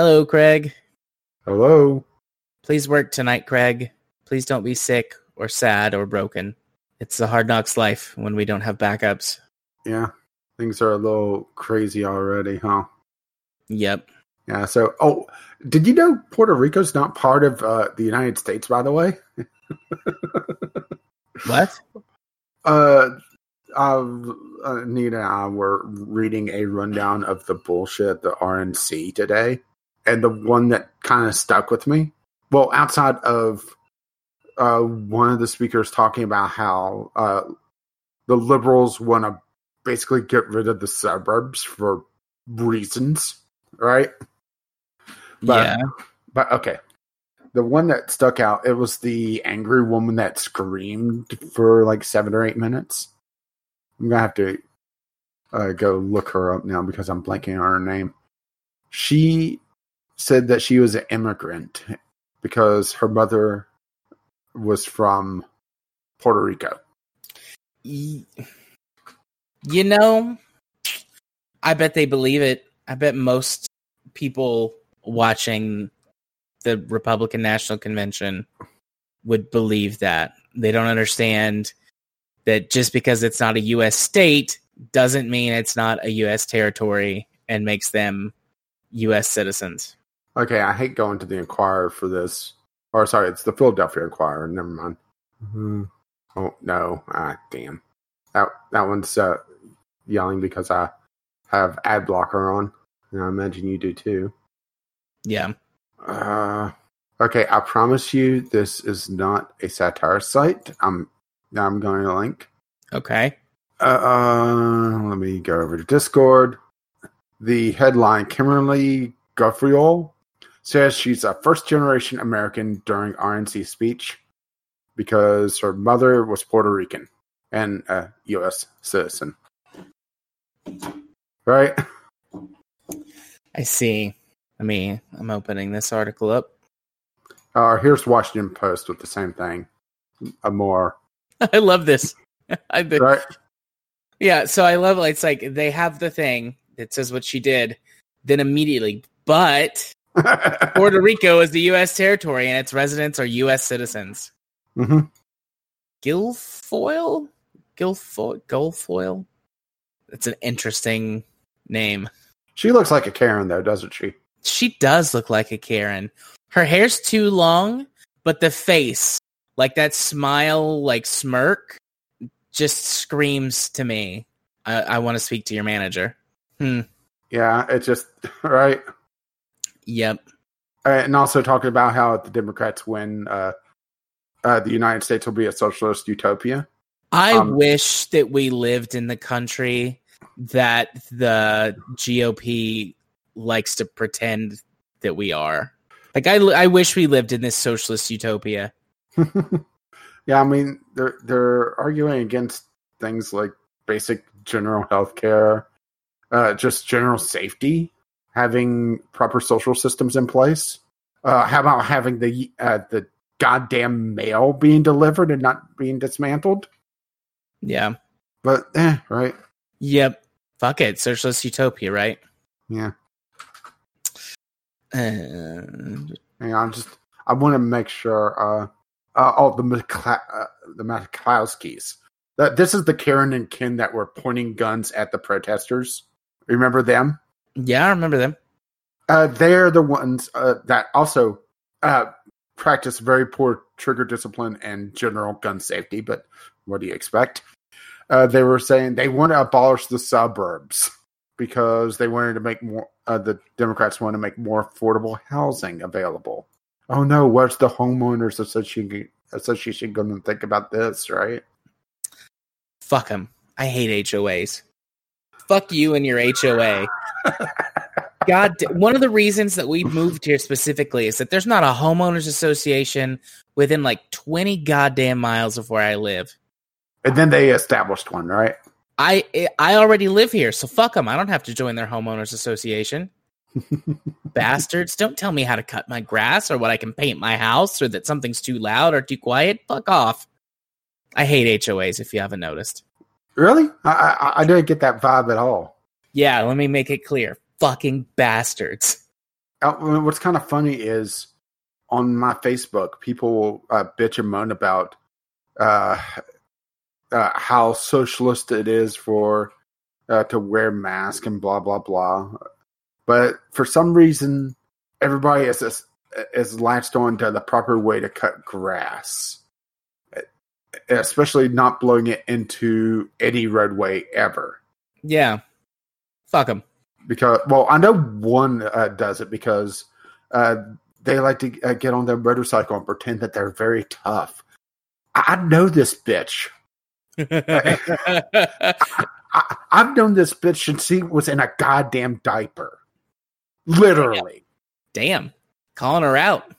Hello, Craig. Hello. Please work tonight, Craig. Please don't be sick or sad or broken. It's the hard knocks life when we don't have backups. Yeah, things are a little crazy already, huh? Yep. Yeah. So, oh, did you know Puerto Rico's not part of uh, the United States? By the way. What? Uh, uh, Nita and I were reading a rundown of the bullshit the RNC today, and the one that kind of stuck with me. Well, outside of uh, one of the speakers talking about how uh, the liberals want to basically get rid of the suburbs for reasons, right? But, yeah. But okay, the one that stuck out it was the angry woman that screamed for like seven or eight minutes. I'm gonna have to uh, go look her up now because I'm blanking on her name. She said that she was an immigrant because her mother was from Puerto Rico. You know, I bet they believe it. I bet most people watching the Republican National Convention would believe that. They don't understand that just because it's not a U.S. state doesn't mean it's not a U.S. territory and makes them U.S. citizens. Okay, I hate going to the Inquirer for this. Or sorry, it's the Philadelphia Inquirer. Never mind. Mhm. Oh no! Ah, damn. That that one's uh, yelling because I have ad blocker on, and I imagine you do too. Yeah. Uh, okay, I promise you, this is not a satire site. I'm I'm going to link. Okay. Uh, uh, let me go over to Discord. The headline: Kimberly Guilfoyle says she's a first generation American during RNC speech because her mother was Puerto Rican and a U.S. citizen. Right? I see. I mean, I'm opening this article up. Uh, here's Washington Post with the same thing. A more I love this. I, the- right. Yeah, so I love it's like they have the thing that says what she did, then immediately, but Puerto Rico is the U.S. territory and its residents are U.S. citizens. hmm Guilfoyle, Guilfoyle, Guilfoyle. It's an interesting name. She looks like a Karen, though, doesn't she? She does look like a Karen. Her hair's too long, but the face, like that smile, like smirk, just screams to me. I, I want to speak to your manager. Hmm. Yeah, it's just right. Yep. Uh, and also talking about how if the Democrats win, uh, uh, the United States will be a socialist utopia. I Um, wish that we lived in the country that the GOP likes to pretend that we are. Like I, I wish we lived in this socialist utopia. yeah, I mean they're they're arguing against things like basic general health care, uh, just general safety, having proper social systems in place. Uh, how about having the uh, the goddamn mail being delivered and not being dismantled? Yeah. But eh, right? Yep. Fuck it. Socialist utopia, right? Yeah. Uh, Hang on, just I want to make sure. Uh, uh oh, the McCla- uh, the McCloskeys. That this is the Karen and Ken that were pointing guns at the protesters. Remember them? Yeah, I remember them. Uh, they're the ones uh, that also uh, practice very poor trigger discipline and general gun safety. But what do you expect? Uh, they were saying they want to abolish the suburbs because they wanted to make more. Uh, the Democrats want to make more affordable housing available. Oh no, what's the homeowners association association going to think about this? Right? Fuck them. I hate HOAs. Fuck you and your HOA. God, one of the reasons that we moved here specifically is that there's not a homeowners association within like 20 goddamn miles of where I live. And then they established one, right? I I already live here, so fuck them. I don't have to join their homeowners association. Bastards, don't tell me how to cut my grass or what I can paint my house or that something's too loud or too quiet. Fuck off. I hate HOAs if you haven't noticed. Really? I, I I didn't get that vibe at all. Yeah, let me make it clear. Fucking bastards. uh, what's kind of funny is on my Facebook, people uh, bitch and moan about uh, uh, how socialist it is for uh, to wear mask and blah blah blah. But for some reason, everybody is is latched on to the proper way to cut grass, especially not blowing it into any roadway ever. Yeah, fuck them. Because well, I know one uh, does it because uh, they like to uh, get on their motorcycle and pretend that they're very tough. I, I know this bitch. I, have known this bitch since she was in a goddamn diaper. Literally. Damn. Calling her out.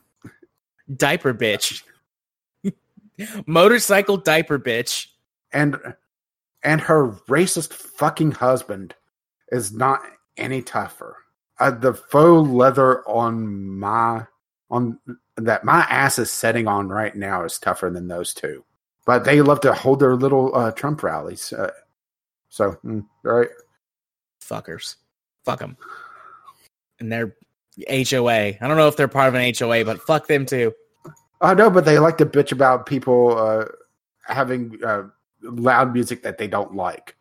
Diaper bitch. Motorcycle diaper bitch. And and her racist fucking husband is not any tougher. Uh, the faux leather on my on that my ass is setting on right now is tougher than those two. But they love to hold their little uh, Trump rallies. Uh, so, mm, right. Fuckers. Fuck them. And they're HOA. I don't know if they're part of an HOA, but fuck them too. I know, but they like to bitch about people uh, having uh, loud music that they don't like.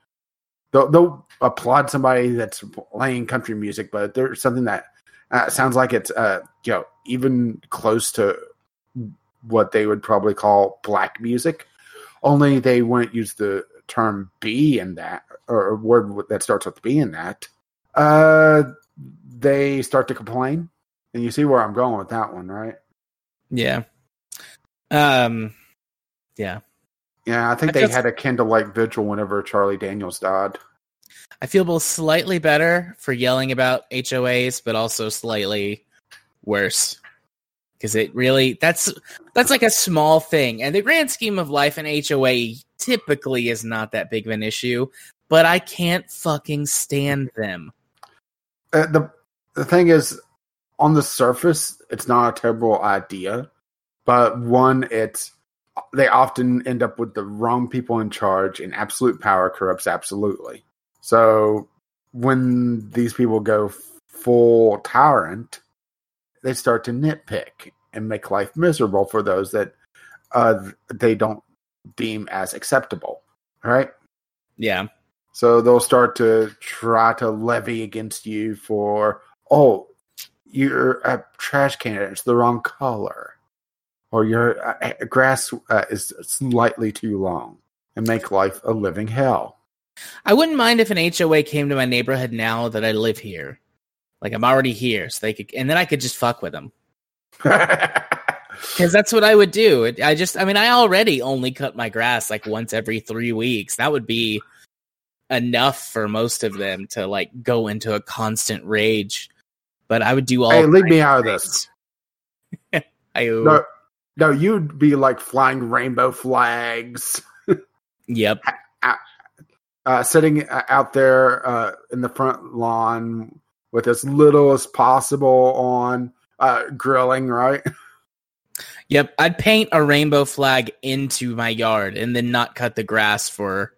They'll, they'll, applaud somebody that's playing country music, but there's something that uh, sounds like it's uh, you know even close to what they would probably call black music. Only they wouldn't use the term "b" in that, or a word that starts with "b" in that. Uh, they start to complain, and you see where I'm going with that one, right? Yeah. Um. Yeah. Yeah, I think I they had a candlelight vigil whenever Charlie Daniels died. I feel both slightly better for yelling about HOAs, but also slightly worse because it really that's that's like a small thing, and the grand scheme of life, an HOA typically is not that big of an issue. But I can't fucking stand them. Uh, the the thing is, on the surface, it's not a terrible idea, but one, it's they often end up with the wrong people in charge, and absolute power corrupts absolutely. So when these people go full tyrant, they start to nitpick and make life miserable for those that uh, they don't deem as acceptable. Right? Yeah. So they'll start to try to levy against you for, oh, you're a trash can, it's the wrong color or your uh, grass uh, is slightly too long and make life a living hell. I wouldn't mind if an HOA came to my neighborhood now that I live here. Like I'm already here, so they could, and then I could just fuck with them. Because that's what I would do. I just, I mean, I already only cut my grass like once every three weeks. That would be enough for most of them to like go into a constant rage. But I would do all. Hey, leave me out of this. I no, no, you'd be like flying rainbow flags. yep. Uh, sitting uh, out there uh, in the front lawn with as little as possible on uh, grilling, right? Yep. I'd paint a rainbow flag into my yard and then not cut the grass for,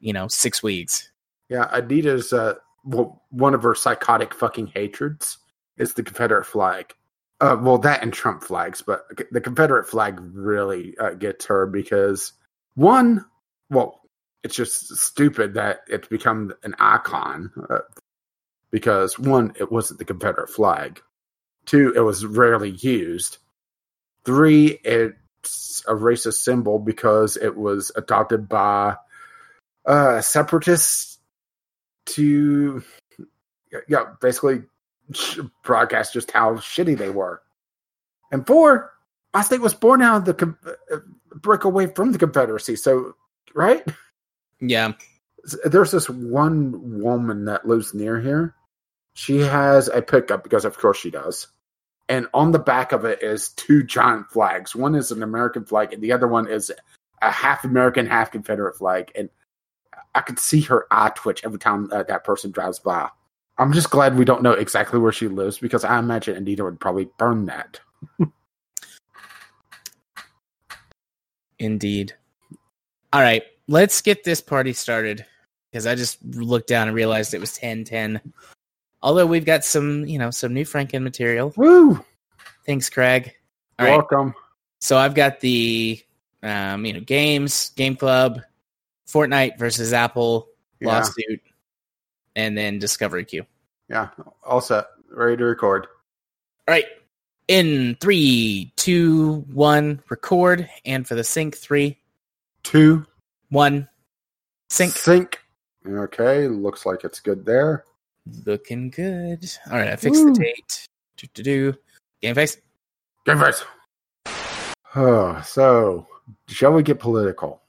you know, six weeks. Yeah. Anita's, uh, well, one of her psychotic fucking hatreds is the Confederate flag. Uh, well, that and Trump flags, but the Confederate flag really uh, gets her because one, well, it's just stupid that it's become an icon. Uh, because one, it wasn't the Confederate flag. Two, it was rarely used. Three, it's a racist symbol because it was adopted by uh, separatists to, yeah, basically broadcast just how shitty they were. And four, my state was born out of the uh, break away from the Confederacy. So, right? Yeah. There's this one woman that lives near here. She has a pickup because, of course, she does. And on the back of it is two giant flags. One is an American flag, and the other one is a half American, half Confederate flag. And I could see her eye twitch every time uh, that person drives by. I'm just glad we don't know exactly where she lives because I imagine Anita would probably burn that. Indeed. All right, let's get this party started because I just looked down and realized it was 10 10 Although we've got some, you know, some new Franken material. Woo! Thanks, Craig. All right. Welcome. So I've got the um, you know, games, game club, Fortnite versus Apple Yeah. lawsuit, and then Discovery Queue. Yeah. All set. Ready to record. All right. In three, two, one, record. And for the sync, three, two, one, sync. Sync. Okay. Looks like it's good there. Looking good. All right, I fixed Woo. the date. Do do do. Game face. Good first. Oh, so, shall we get political?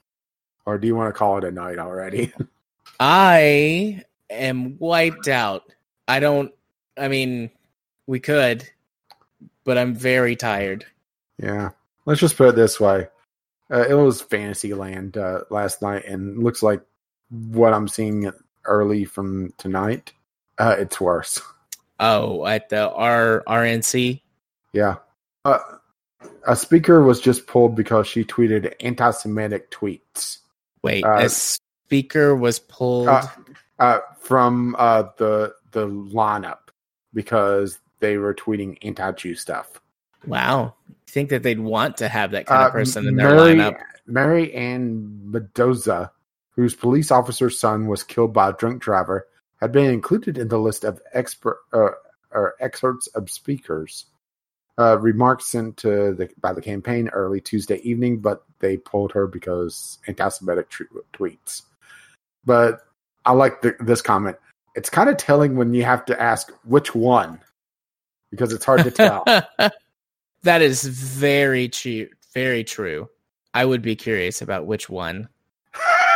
Or do you want to call it a night already? I am wiped out. I don't. I mean, we could, but I'm very tired. yeah. Let's just put it this way. Uh, it was Fantasyland uh, last night, and looks like what I'm seeing early from tonight, uh, it's worse. Oh, at the R RNC. Yeah. Uh, a speaker was just pulled because she tweeted anti Semitic tweets Wait, Uh, a speaker was pulled. Uh, uh, from uh, the the lineup because they were tweeting anti Jew stuff. wow, think that they'd want to have that kind Uh, of person in their Mary, lineup? Mary Ann Mendoza, whose police officer's son was killed by a drunk driver, had been included in the list of expert uh, or excerpts of speakers. Uh, remarks sent to the, by the campaign early Tuesday evening, but they pulled her because anti-Semitic tr- tweets. But I like the, this comment. It's kind of telling when you have to ask which one, because it's hard to tell. that is very true. Very true. I would be curious about which one.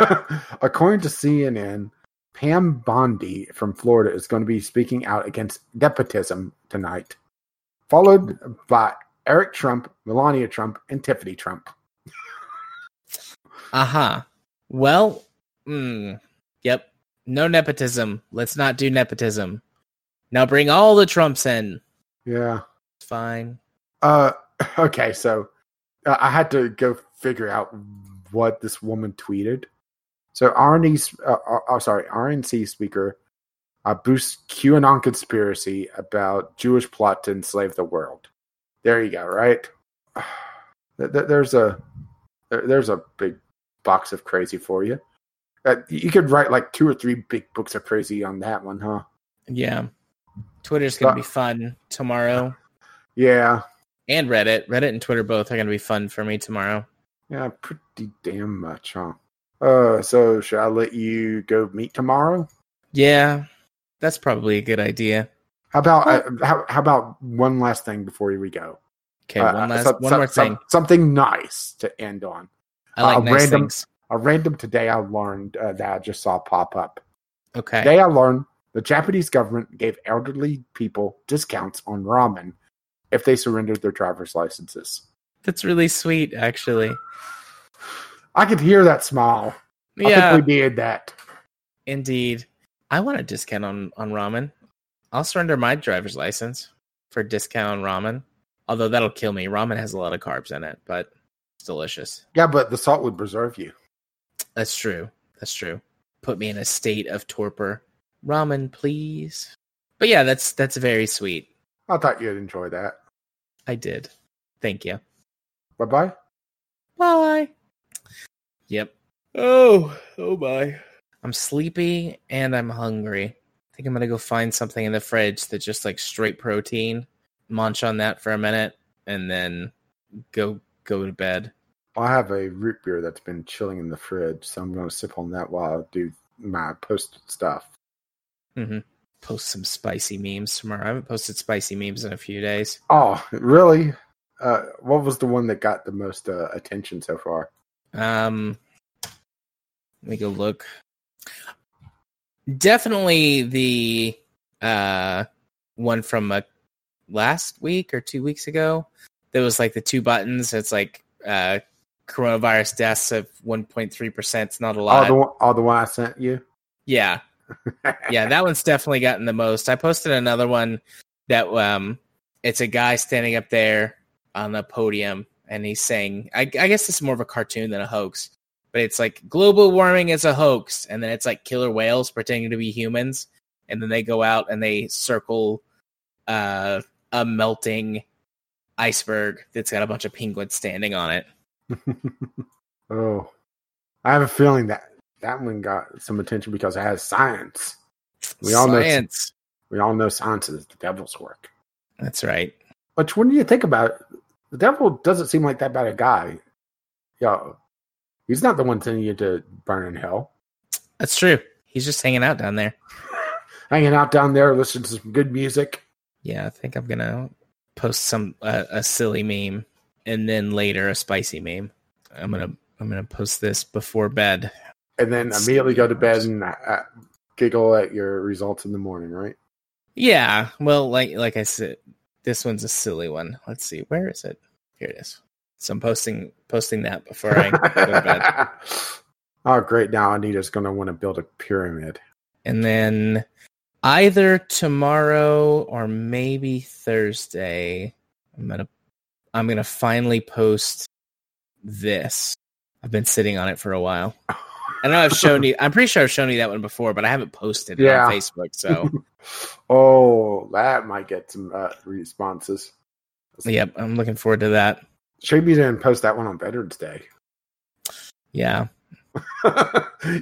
According to CNN, Pam Bondi from Florida is going to be speaking out against nepotism tonight, followed by Eric Trump, Melania Trump, and Tiffany Trump. Uh huh. Well, mm, yep. No nepotism. Let's not do nepotism. Now bring all the Trumps in. Yeah. It's fine. Uh. Okay. So uh, I had to go figure out what this woman tweeted. So RNC, uh, uh, oh, sorry, RNC speaker uh, boosts QAnon conspiracy about Jewish plot to enslave the world. There you go. Right. Th- th- There's a there's a big box of crazy for you. Uh, you could write like two or three big books of crazy on that one, huh? Yeah. Twitter's gonna Uh, be fun tomorrow, Yeah. and Reddit. Reddit and Twitter both are gonna be fun for me tomorrow. Yeah, pretty damn much, huh? Uh, so should I let you go meet tomorrow? Yeah, that's probably a good idea. How about uh, how, how about one last thing before we go? Okay, Uh, one last, some- one some- more some- thing. something nice to end on. I like uh, nice random- things. A random today I learned uh, that I just saw pop up. Okay. Today I learned the Japanese government gave elderly people discounts on ramen if they surrendered their driver's licenses. That's really sweet, actually. I could hear that smile. I Yeah, think we did that. indeed. I want a discount on on ramen. I'll surrender my driver's license for a discount on ramen. Although that'll kill me. Ramen has a lot of carbs in it, but it's delicious. Yeah, but the salt would preserve you. That's true. That's true. Put me in a state of torpor. Ramen, please. But yeah, that's that's very sweet. I thought you'd enjoy that. I did. Thank you. Bye bye. Bye. Yep. Oh, oh my. I'm sleepy and I'm hungry. I think I'm gonna go find something in the fridge that's just like straight protein. Munch on that for a minute and then go go to bed. I have a root beer that's been chilling in the fridge, so I'm going to sip on that while I do my post stuff. hmm Post some spicy memes tomorrow. I haven't posted spicy memes in a few days. Oh, really? Uh, what was the one that got the most uh, attention so far? Um, let me go look. Definitely the uh one from uh, last week or two weeks ago. There was like the two buttons. It's like uh coronavirus deaths of one point three percent. It's not a lot. the one, oh, the one I sent you. yeah, yeah, that one's definitely gotten the most. I posted another one that um it's a guy standing up there on the podium and he's saying I, I guess it's more of a cartoon than a hoax, but it's like global warming is a hoax, and then it's like killer whales pretending to be humans, and then they go out and they circle uh, a melting iceberg that's got a bunch of penguins standing on it. oh, I have a feeling that that one got some attention because it has science. We all know Science. we all know science is the devil's work. That's right. Which, when you think about it, the devil doesn't seem like that bad a guy. Yo, he's not the one sending you to burn in hell. That's true. He's just hanging out down there. Hanging out down there, listening to some good music. Yeah, I think I'm gonna post some uh, a silly meme and then later a spicy meme. I'm gonna I'm gonna post this before bed. and then immediately go to bed and uh, giggle at your results in the morning, right? Yeah, well, like like I said, this one's a silly one. Let's see, where is it? Here it is. So I'm posting posting that before I go to bed, oh, great! Now Anita's going to want to build a pyramid. and then either tomorrow or maybe Thursday, I'm gonna I'm gonna finally post this. I've been sitting on it for a while. I know I've shown you. I'm pretty sure I've shown you that one before, but I haven't posted it Yeah. on Facebook. So, oh, that might get some uh, responses. yep, I'm looking forward to that. Shaby didn't post that one on Veterans Day. Yeah,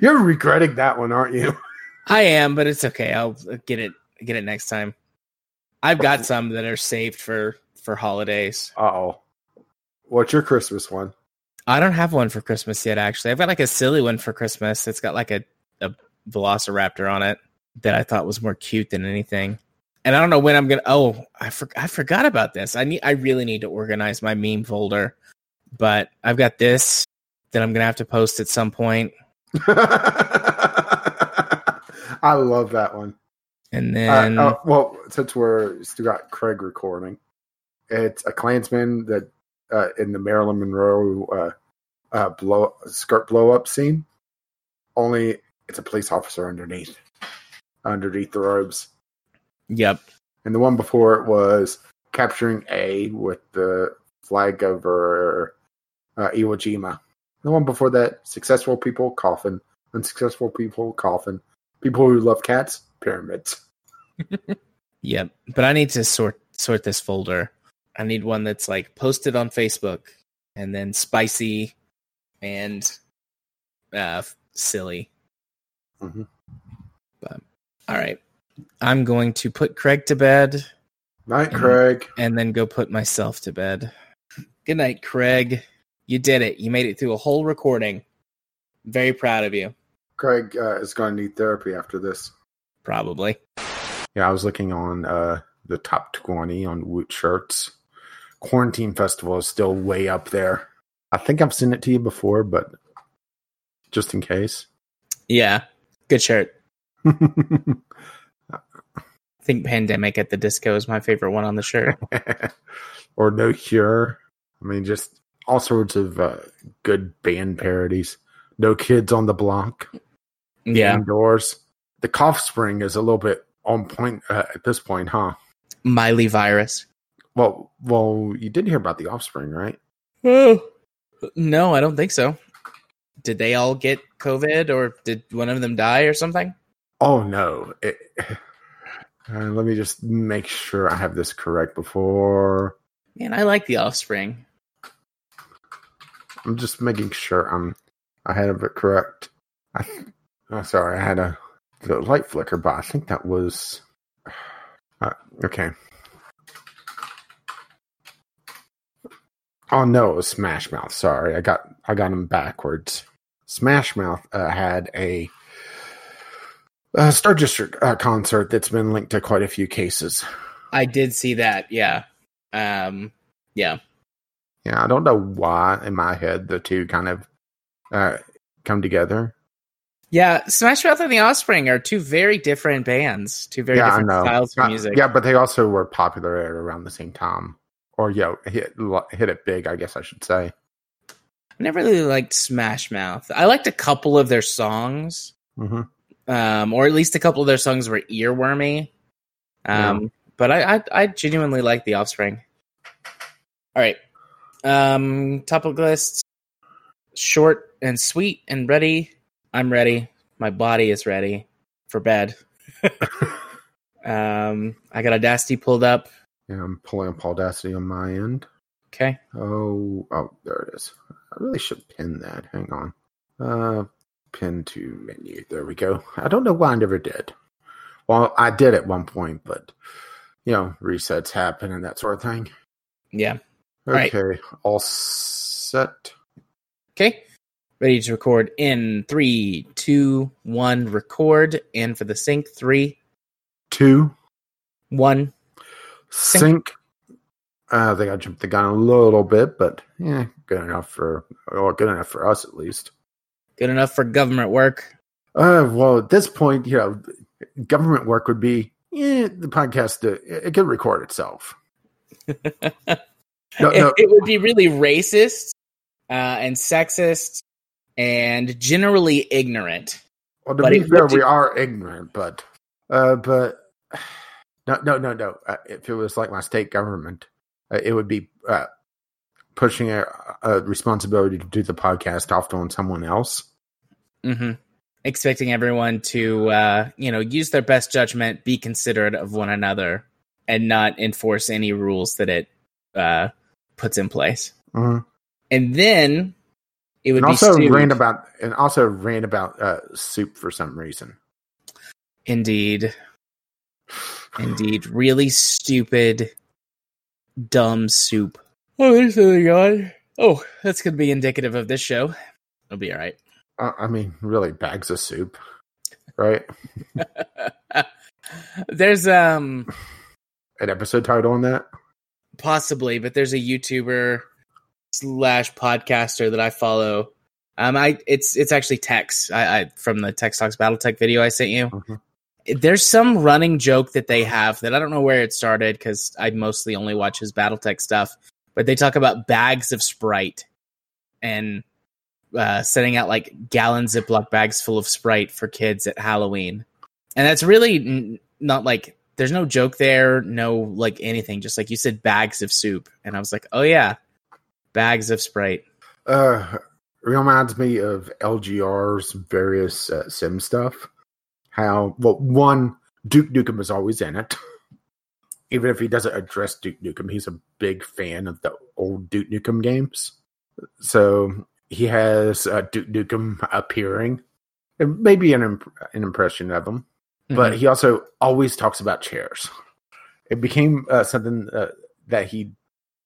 You're regretting that one, aren't you? I am, but it's okay. I'll get it get it next time. I've got some that are saved for for holidays. Uh oh. What's your Christmas one? I don't have one for Christmas yet. Actually, I've got like a silly one for Christmas. It's got like a a Velociraptor on it that I thought was more cute than anything. And I don't know when I'm gonna. Oh, I for, I forgot about this. I need. I really need to organize my meme folder. But I've got this that I'm gonna have to post at some point, I love that one. and Uh, then uh, well, since we're still got Craig recording, it's a Klansman that uh, in the Marilyn Monroe uh, uh, blow skirt blow up scene. Only it's a police officer underneath, underneath the robes. yep, And the one before it was capturing A with the flag over uh, Iwo Jima. The one before that, successful people coffin, unsuccessful people coffin, people who love cats pyramids. Yep. But I need to sort sort this folder. I need one that's like posted on Facebook and then spicy and uh silly. Mhm. But all right. I'm going to put Craig to bed Night, Mhm. Craig. and then go put myself to bed. Good night, Craig. You did it. You made it through a whole recording. Very proud of you. Craig uh, is going to need therapy after this. Probably. Yeah, I was looking on uh, the top 20 on Woot shirts. Quarantine Festival is still way up there. I think I've sent it to you before, but just in case. Yeah. Good shirt. I think Pandemic at the Disco is my favorite one on the shirt. or No Cure. I mean, just all sorts of uh, good band parodies. No Kids on the Block. Yeah. Indoors. The Cough Spring is a little bit on point uh, at this point, huh? Miley virus. Well, well, you did hear about the Offspring, right? No, I don't think so. Did they all get COVID or did one of them die or something? Oh no! It, uh, let me just make sure I have this correct before. Man, I like the offspring. I'm just making sure I'm I had it correct. I th- oh, sorry, I had a the light flicker, but I think that was uh, okay. Oh no, it was Smash Mouth. Sorry, I got I got him backwards. Smash Mouth uh, had a, uh Star District uh, concert that's been linked to quite a few cases. I did see that. Yeah. Um. Yeah. Yeah, I don't know why in my head the two kind of uh, come together. Yeah. Smash Mouth and the Offspring are two very different bands, two very yeah, different styles of Uh, music. Yeah, but they also were popular at around the same time, or yeah, hit hit it big. I guess I should say. I never really liked Smash Mouth. I liked a couple of their songs, hmm um, or at least a couple of their songs were earwormy. Um, but I, I, I genuinely like the Offspring. All right, um, topic list: short and sweet and ready. I'm ready. My body is ready for bed. um, I got a Audacity pulled up. Yeah, I'm pulling up Audacity on my end. Okay. Oh, oh, there it is. I really should pin that. Hang on. Uh, pin to menu. There we go. I don't know why I never did. Well, I did at one point, but you know, resets happen and that sort of thing. Yeah. right. Okay, all set. Okay. Ready to record in three, two, one, record. And for the sync, three, Two, one. Sync. Uh, I think I jumped the gun a little bit, but yeah, good enough for, or good enough for us at least. Good enough for government work. Uh, well, at this point, you know, government work would be, yeah, the podcast, uh, it could record itself. No, it, no, it would be really racist uh, and sexist and generally ignorant. well, to but be fair, we are ignorant, but, uh, but, no, no, no, no. Uh, if it was like my state government, uh, it would be, uh, pushing a, a responsibility to do the podcast off on someone else. hmm Expecting everyone to, uh, you know, use their best judgment, be considerate of one another, and not enforce any rules that it uh, puts in place. Mhm. And then it would And be also stewed. ran about, and also ran about uh, soup for some reason. Indeed. Indeed. Really stupid, dumb soup. Oh, there's another guy. Oh, that's going to be indicative of this show. It'll be all right. Uh, I mean, really, bags of soup, right? there's um An episode title on that. possibly, but there's a YouTuber slash podcaster that I follow. Um, I it's it's actually Tex. I, I from the Tex Talks BattleTech video I sent you. Mhm. There's some running joke that they have that I don't know where it started because I mostly only watch his BattleTech stuff. But they talk about bags of Sprite and uh, setting out like gallon Ziploc bags full of Sprite for kids at Halloween, and that's really n- not like there's no joke there, no like anything. Just like you said, bags of soup, and I was like, oh yeah, bags of Sprite. Uh, reminds me of LGR's various uh, sim stuff. How well one Duke Nukem is always in it, even if he doesn't address Duke Nukem. He's a big fan of the old Duke Nukem games, so he has uh, Duke Nukem appearing. It may be an imp- an impression of him, but he also always talks about chairs. It became uh, something uh, that he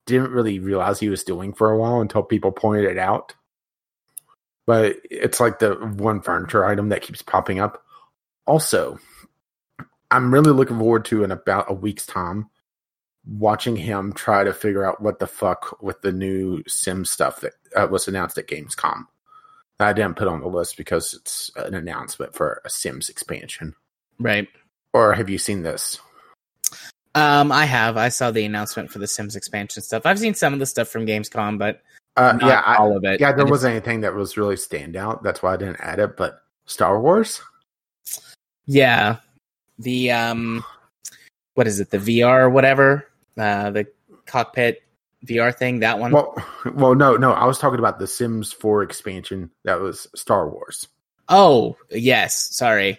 didn't really realize he was doing for a while until people pointed it out. But it's like the one furniture item that keeps popping up. Also, I'm really looking forward to in about a week's time watching him try to figure out what the fuck with the new Sim stuff that uh, was announced at Gamescom. I didn't put on the list because it's an announcement for a Sims expansion. right. Or have you seen this? Um, I have. I saw the announcement for the Sims expansion stuff. I've seen some of the stuff from Gamescom, but Uh, yeah, I, all of it. yeah. There I just- wasn't anything that was really standout. That's why I didn't add it. But Star Wars, Yeah, the um, what is it? The VR or whatever. Uh, the cockpit VR thing. That one. well, well, no, no. I was talking about the Sims 4 expansion. That was Star Wars. Oh yes, sorry.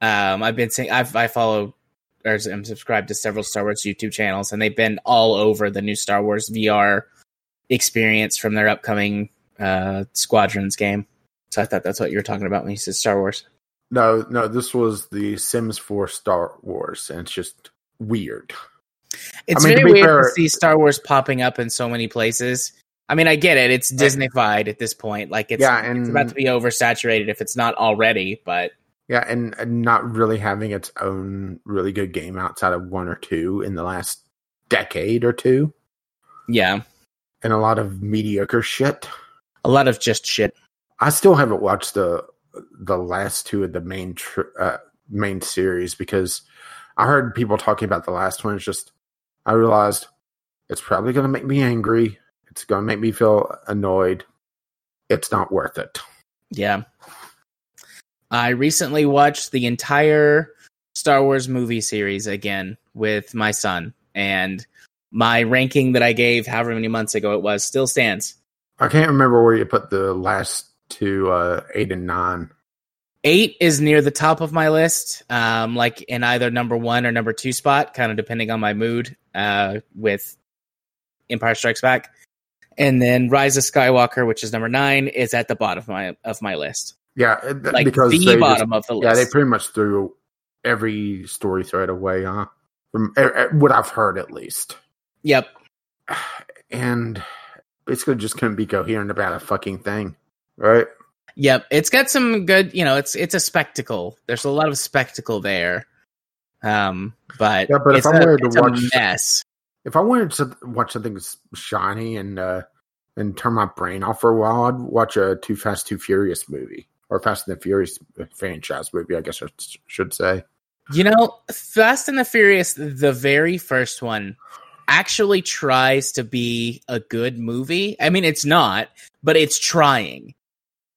Um, I've been saying I've I follow or I'm subscribed to several Star Wars YouTube channels, and they've been all over the new Star Wars VR experience from their upcoming uh, Squadrons game. So I thought that's what you were talking about when you said Star Wars. No, no. This was the Sims 4 Star Wars, and it's just weird. It's mean, very weird fair- to see Star Wars popping up in so many places. I mean, I get it; it's Disneyfied at this point. Like it's, Yeah, and- it's about to be oversaturated if it's not already. But Yeah, and, and not really having its own really good game outside of one or two in the last decade or two, yeah, and a lot of mediocre shit. a lot of just shit. I still haven't watched the the last two of the main tr- uh, main series because I heard people talking about the last one. It's just I realized it's probably going to make me angry. It's going to make me feel annoyed. It's not worth it. Yeah. I recently watched the entire Star Wars movie series again with my son, and my ranking that I gave however many months ago it was still stands. I can't remember where you put the last two, uh, eight and nine. Eight is near the top of my list, um, like in either number one or number two spot, kind of depending on my mood. Uh, with Empire Strikes Back, and then Rise of Skywalker, which is number nine, is at the bottom of my of my list. Yeah, it- Like because the they just- bottom of the yeah, they pretty much threw every story thread away, huh? From eh, eh, what I've heard, at least, yep. and basically just couldn't be coherent about a fucking thing, right? Yep, it's got some good. You know, it's it's a spectacle. There's a lot of spectacle there. Um, but Yeah, but if I I a- wanted to watch- mess. If I wanted to watch something shiny and uh, and turn my brain off for a while, I'd watch a Too Fast, Too Furious movie or Fast and the Furious franchise movie. I guess I should say. You know, Fast and the Furious, the very first one, actually tries to be a good movie. I mean, it's not, but it's trying.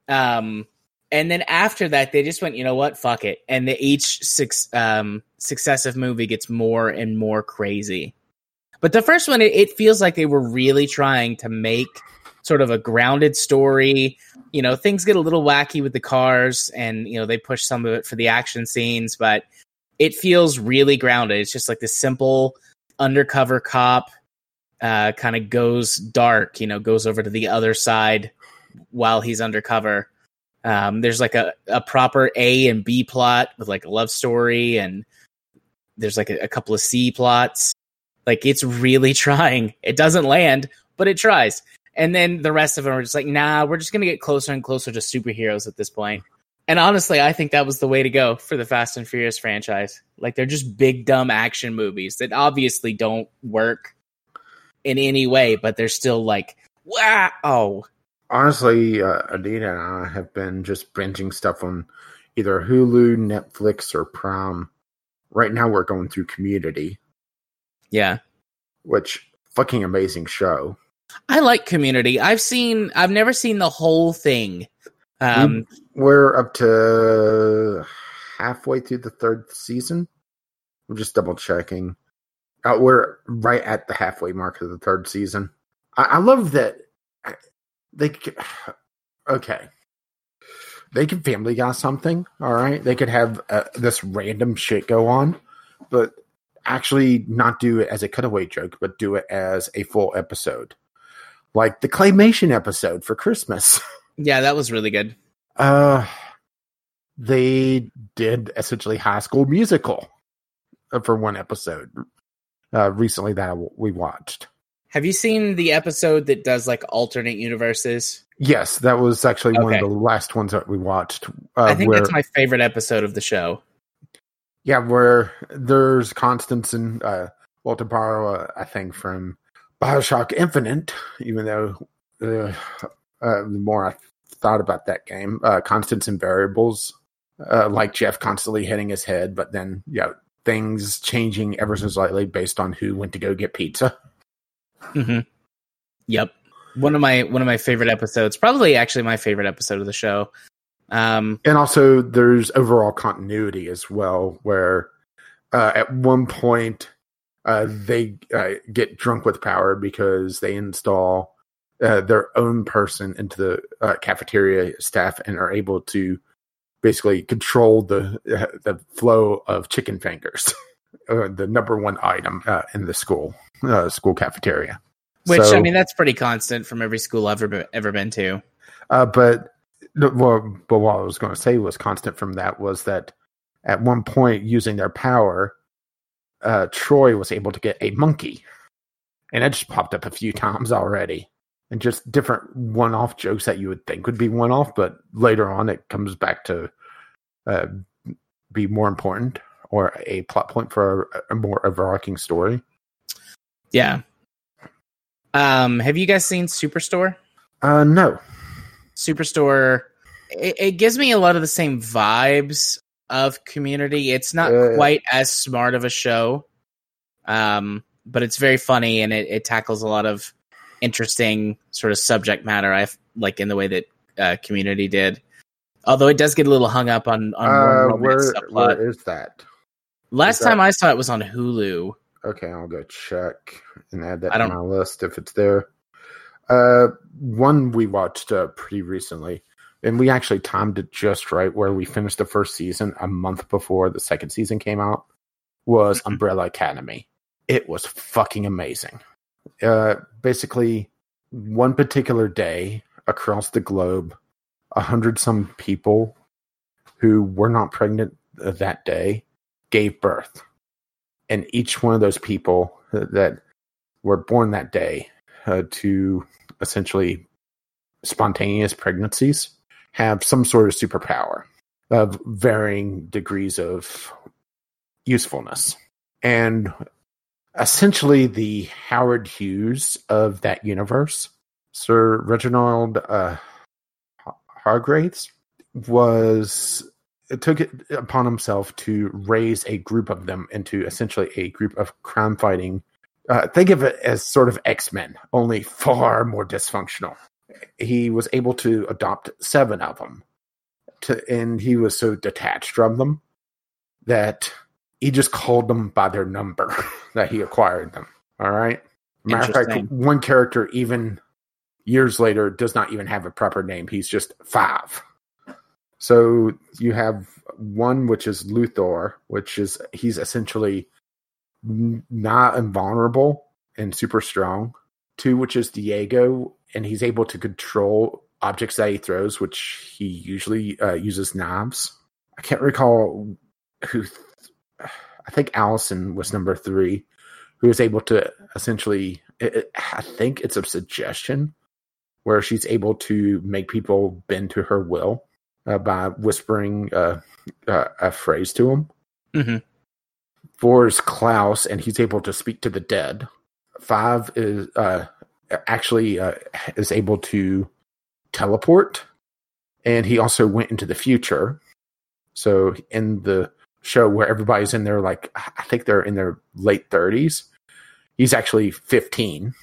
Um, and then after that, they just went, you know what, fuck it, and the, each six um successive movie gets more and more crazy. But the first one, it, it feels like they were really trying to make sort of a grounded story. You know, things get a little wacky with the cars, and you know they push some of it for the action scenes, but it feels really grounded. It's just like the simple undercover cop uh, kind of goes dark, you know, goes over to the other side while he's undercover. Um, there's like a, a proper A and B plot with like a love story, and there's like a, a couple of C plots. Like it's really trying. It doesn't land, but it tries. And then the rest of them are just like, nah, we're just gonna get closer and closer to superheroes at this point. And honestly, I think that was the way to go for the Fast and Furious franchise. Like they're just big dumb action movies that obviously don't work in any way, but they're still like, wow. Honestly, uh, Adina and I have been just binging stuff on either Hulu, Netflix, or Prime. Right now, we're going through Community, Yeah. which fucking amazing show. I like community. I've seen I've never seen the whole thing. Um We're up to halfway through the third season. I'm just double checking. Uh, we're right at the halfway mark of the third season. I, I love that they. Okay, they could Family Guy something. All right, they could have uh, this random shit go on, but actually not do it as a cutaway joke, but do it as a full episode, like the claymation episode for Christmas. yeah, that was really good. Uh, they did essentially High School Musical uh, for one episode uh, recently that we watched. Have you seen the episode that does like alternate universes? Yes, that was actually one of the last ones that we watched. Uh, I think where, that's my favorite episode of the show. yeah, where there's constants and uh, Walter Barrow, uh, I think from Bioshock Infinite. Even though uh, uh, the more I thought about that game, uh, Constants and Variables, uh, like Jeff constantly hitting his head, but then yeah, things changing ever so slightly based on who went to go get pizza. Hmm Yep. One of my one of my favorite episodes, probably actually my favorite episode of the show. Um And also, there's overall continuity as well, where uh, at one point uh, they uh, get drunk with power because they install uh, their own person into the uh, cafeteria staff and are able to basically control the uh, the flow of chicken fingers, the number one item in the school uh, school cafeteria. which So- I mean that's pretty constant from every school I've ever been, ever been to. Uh, but well, but what I was going to say was constant from that was that at one point using their power, uh, Troy was able to get a monkey, and it just popped up a few times already, and just different one-off jokes that you would think would be one-off, but later on it comes back to uh, be more important or a plot point for a, a more overarching story. Yeah. Um have you guys seen Superstore? Uh, no, Superstore it, it gives me a lot of the same vibes of community. It's not Uh. quite as smart of a show. Um but it's very funny and it, it tackles a lot of interesting sort of subject matter I like in the way that uh, community did. Although it does get a little hung up on on uh, where where is that? Last is that- time I saw it was on Hulu. Okay, I'll go check and add that I to my list if it's there. Uh, one we watched uh, pretty recently and we actually timed it just right where we finished the first season a month before the second season came out was Mhm. Umbrella Academy. It was fucking amazing. Uh, basically, one particular day across the globe, a hundred some people who were not pregnant uh, that day gave birth. And each one of those people uh, that were born that day uh, to essentially spontaneous pregnancies have some sort of superpower of varying degrees of usefulness. And essentially, the Howard Hughes of that universe, Sir Reginald uh, Hargraves, was took it upon himself to raise a group of them into essentially a group of crime fighting. Uh, think of it as sort of X Men, only far more dysfunctional. He was able to adopt seven of them, to, and he was so detached from them that he just called them by their number that he acquired them. All right. Matter of fact, one character, even years later, does not even have a proper name. He's just five. So you have one, which is Luther, which is he's essentially not invulnerable and super strong. Two, which is Diego, and he's able to control objects that he throws, which he usually uh, uses knives. I can't recall who. I think Allison was number three, who was able to essentially. It, it- I think it's a suggestion where she's able to make people bend to her will uh, by whispering uh, uh, a phrase to them. Mhm. Four is Klaus, and he's able to speak to the dead. Five is uh, actually uh, is able to teleport, and he also went into the future. So in the show where everybody's in their like, I think they're in their late thirties. He's actually fifteen.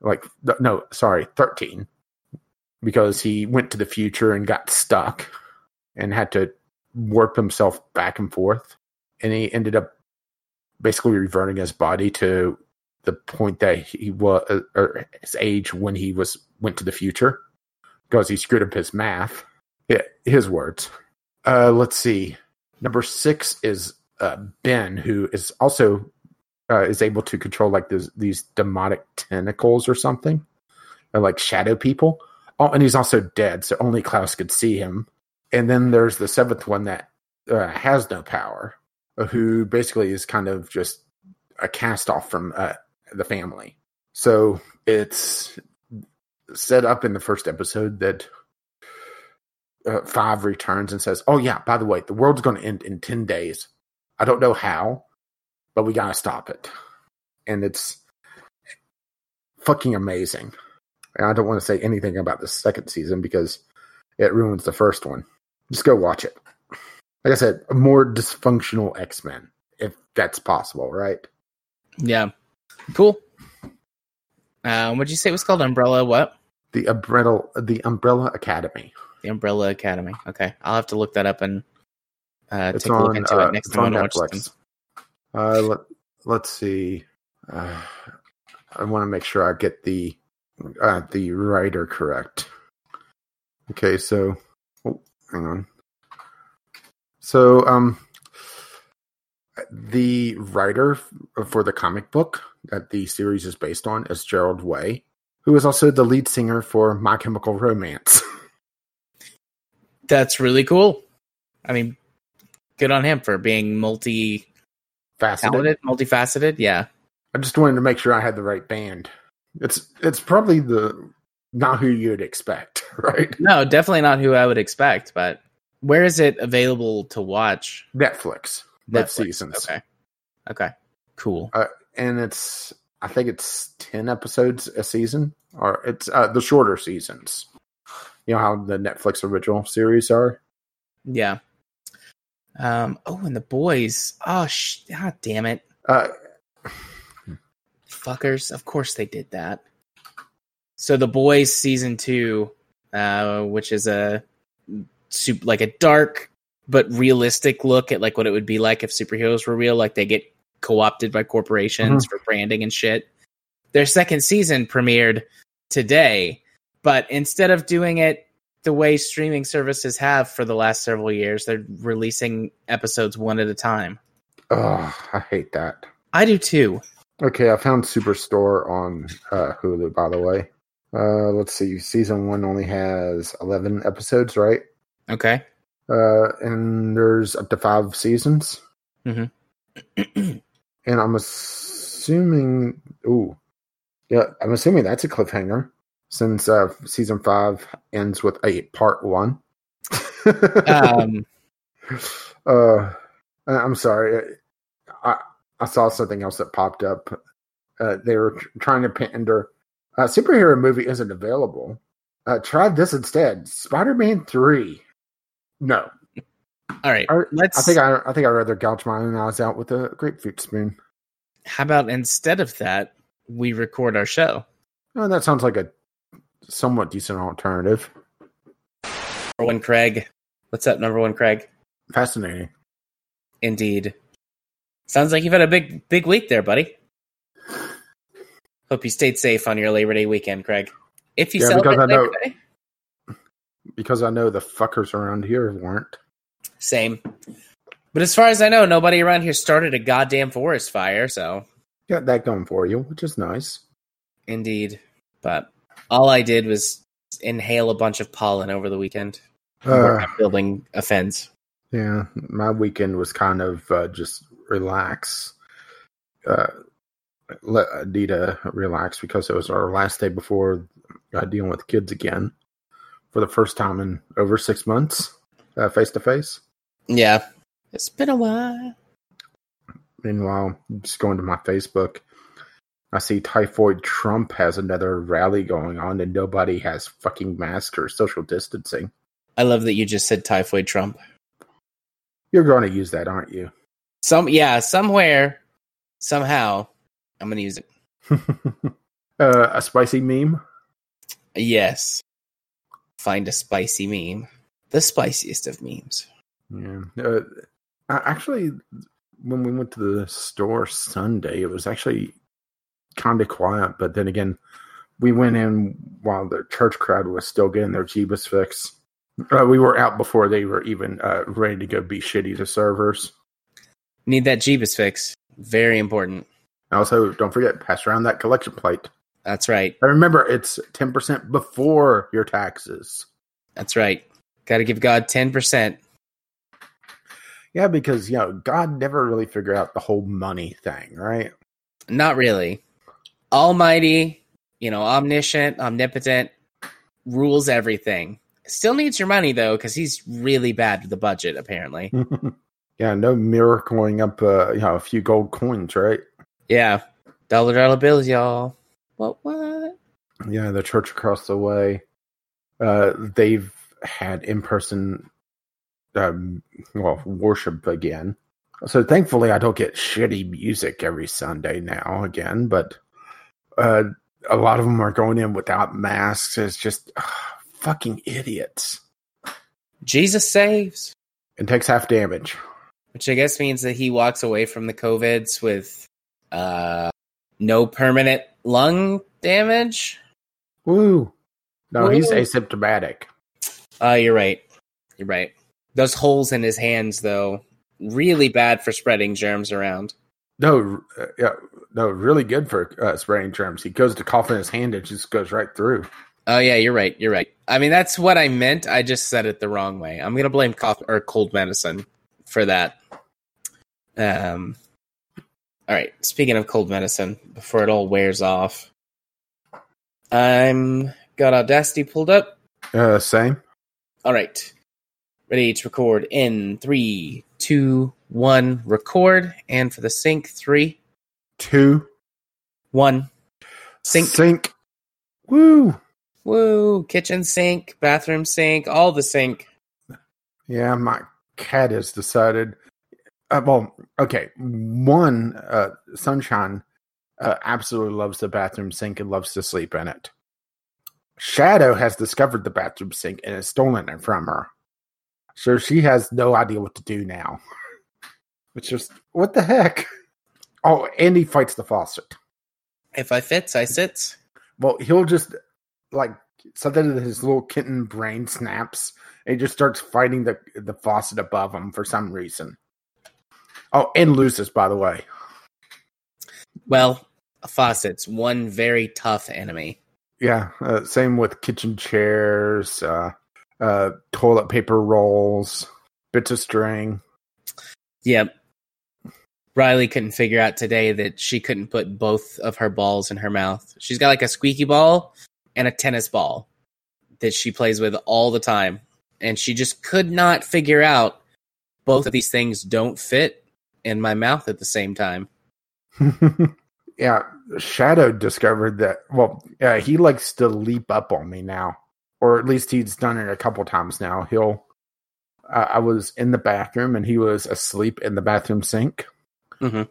Like no, sorry, thirteen, because he went to the future and got stuck and had to warp himself back and forth, and he ended up basically reverting his body to the point that he was or his age when he was went to the future because he screwed up his math. Yeah, his words. Uh, let's see. Number six is uh, Ben, who is also uh, is able to control like this, these demonic tentacles or something, or like shadow people. Oh, and he's also dead, so only Klaus could see him. And then there's the seventh one that uh, has no power, uh, who basically is kind of just a cast off from uh, the family. So it's set up in the first episode that uh, Five returns and says, "Oh yeah, by the way, the world's going to end in ten days. I don't know how, but we got to stop it." And it's fucking amazing. And I don't want to say anything about the second season because it ruins the first one. Just go watch it. Like I said, a more dysfunctional X Men, if that's possible, right? Yeah. Cool. Um, what'd you say it was called? Umbrella what? The umbrella, the Umbrella Academy. The Umbrella Academy. Okay. I'll have to look that up and uh, take a look into uh, it next time I on watch them. Uh, let, let's see. Uh, I want to make sure I get the uh, the writer correct. Okay, so oh, hang on. So, um, the writer for the comic book that the series is based on is Gerard Way, who is also the lead singer for My Chemical Romance. That's really cool. I mean, good on him for being multi Faceted. multifaceted. Yeah. I just wanted to make sure I had the right band. It's it's probably the not who you'd expect, right? No, definitely not who I would expect, but where is it available to watch? Netflix, Netflix. seasons, Okay. Okay. Cool. and it's I think it's ten episodes a season, or it's uh, the shorter seasons. You know how the Netflix original series are. Yeah. Um. Oh, and the boys. Oh, sh- God damn it, Uh, fuckers! Of course they did that. So the boys season two, uh, which is a soup like a dark but realistic look at like what it would be like if superheroes were real. Like they get co-opted by corporations for branding and shit. Their second season premiered today, but instead of doing it the way streaming services have for the last several years. They're releasing episodes one at a time. Oh, I hate that. I do too. Okay, I found Superstore on uh, Hulu, by the way. Uh, let's see. Season one only has 11 episodes, right? Okay. Uh, and there's up to five seasons. Mhm. and I'm assuming, ooh, yeah, I'm assuming that's a cliffhanger since uh, season five ends with a part one. um, uh, I'm sorry. I saw something else that popped up. Uh, they were tr- trying to pander. Uh, superhero movie isn't available. Uh, try this instead. Spider-Man three. No, all right. I, Let's. I think I I think I'd rather gouge my own eyes out with a grapefruit spoon. how about instead of that, we record our show? Oh, that sounds like a somewhat decent alternative. Number one, Craig. What's up, number one, Craig? Fascinating. Indeed. Sounds like you've had a big, big week there, buddy. Hope you stayed safe on your Labor Day weekend, Craig. If you Yeah, celebrate because I Labor know- Day, Because I know the fuckers around here weren't. same. But as far as I know, nobody around here started a goddamn forest fire. So, Got that going for you, which is nice. indeed. But all I did was inhale a bunch of pollen over the weekend. Uh, building offends. Yeah, my weekend was kind of uh, just relax. Uh, let Adita relax because it was our last day before uh, dealing with kids again for the first time in over six months, face to face. Yeah, it's been a while. Meanwhile, just going to my Facebook, I see Typhoid Trump has another rally going on, and nobody has fucking masks or social distancing. I love that you just said typhoid Trump. You're going to use that, aren't you? Some yeah, somewhere, somehow, I'm gonna use it. uh, a spicy meme. Yes. Find a spicy meme. The spiciest of memes. Yeah. Uh, actually, when we went to the store Sunday, it was actually kind of quiet. But then again, we went in while the church crowd was still getting their Jeebus fix. Uh, we were out before they were even uh, ready to go be shitty to servers. Need that Jeebus fix. Very important. Also, don't forget, pass around that collection plate. That's right. And remember, it's 10% before your taxes. That's right. Gotta give God 10%. Yeah, because, you know, God never really figured out the whole money thing, right? Not really. Almighty, you know, omniscient, omnipotent, rules everything. Still needs your money though, because he's really bad with the budget, apparently. yeah, no miracling up, uh, you know, a few gold coins, right? Yeah. Dollar dollar bills, y'all. What what? Yeah, the church across the way, uh, they've had in person, um, well, worship again. So thankfully, I don't get shitty music every Sunday now again, but uh, a lot of them are going in without masks. It's just ugh, fucking idiots. Jesus saves. It takes half damage. Which I guess means that he walks away from the COVIDs with uh no permanent lung damage. Woo! No, he's asymptomatic. Uh you're right. You're right. Those holes in his hands though, really bad for spreading germs around. No, uh, yeah, no, really good for uh, spreading germs. He goes to cough in his hand, it just goes right through. Oh yeah, you're right. You're right. I mean, that's what I meant. I just said it the wrong way. I'm gonna blame cough or cold medicine for that. Um. All right. Speaking of cold medicine, before it all wears off, I'm got Audacity pulled up. Uh, same. All right. Ready to record in three, two, one. Record and for the sync, three, two, one. Sync. Sink. Woo! Woo! Kitchen sink, bathroom sink, all the sink. Yeah, my cat has decided. Uh, well, okay. One, uh, Sunshine uh, absolutely loves the bathroom sink and loves to sleep in it. Shadow has discovered the bathroom sink and has stolen it from her. So she has no idea what to do now. It's just, what the heck? Oh, and he fights the faucet. If I fits, I sits. Well, he'll just like something in his little kitten brain snaps. And he just starts fighting the the faucet above him for some reason. Oh, and loses, by the way. Well, faucets, one very tough enemy. Yeah, uh, same with kitchen chairs, uh, uh, toilet paper rolls, bits of string. Yep. Riley couldn't figure out today that she couldn't put both of her balls in her mouth. She's got like a squeaky ball and a tennis ball that she plays with all the time. And she just could not figure out both of these things don't fit in my mouth at the same time. yeah, Shadow discovered that. Well, yeah, he likes to leap up on me now, or at least he's done it a couple times now. He'll. Uh, I was in the bathroom and he was asleep in the bathroom sink. Mm-hmm.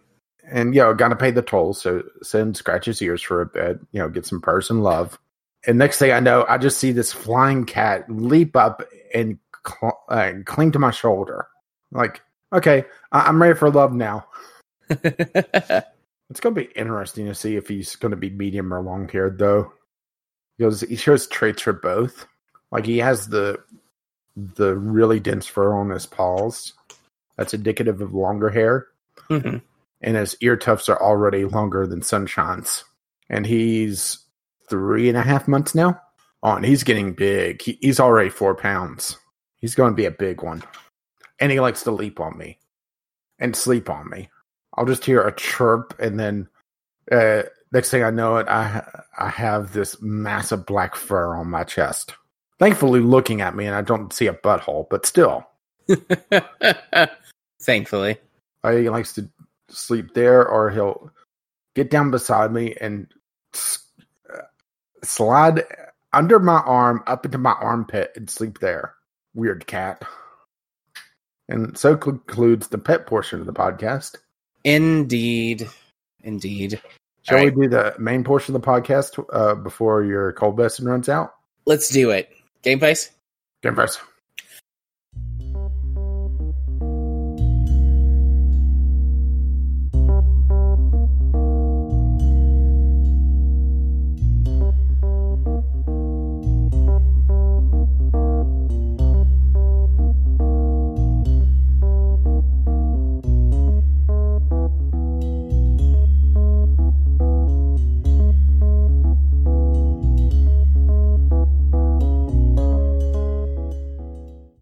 And you know, got to pay the toll, so send scratch his ears for a bit. You know, get some person love. And next thing I know, I just see this flying cat leap up and cl- uh, cling to my shoulder. Like, okay, I- I'm ready for love now. It's going to be interesting to see if he's going to be medium or long haired, though, because he shows traits for both. Like he has the the really dense fur on his paws. That's indicative of longer hair, hmm and his ear tufts are already longer than Sunshine's. And he's three and a half months now. And he's getting big. He, he's already four pounds. He's going to be a big one, and he likes to leap on me and sleep on me. I'll just hear a chirp, and then uh, next thing I know it, I I have this massive black fur on my chest. Thankfully, looking at me, and I don't see a butthole, but still, Thankfully. uh, he likes to sleep there, or he'll get down beside me and uh, slide under my arm up into my armpit and sleep there. Weird cat. And so concludes the pet portion of the podcast. Indeed. Indeed. Shall All we do the main portion of the podcast uh, before your cold medicine runs out? Let's do it. Game face? Game first.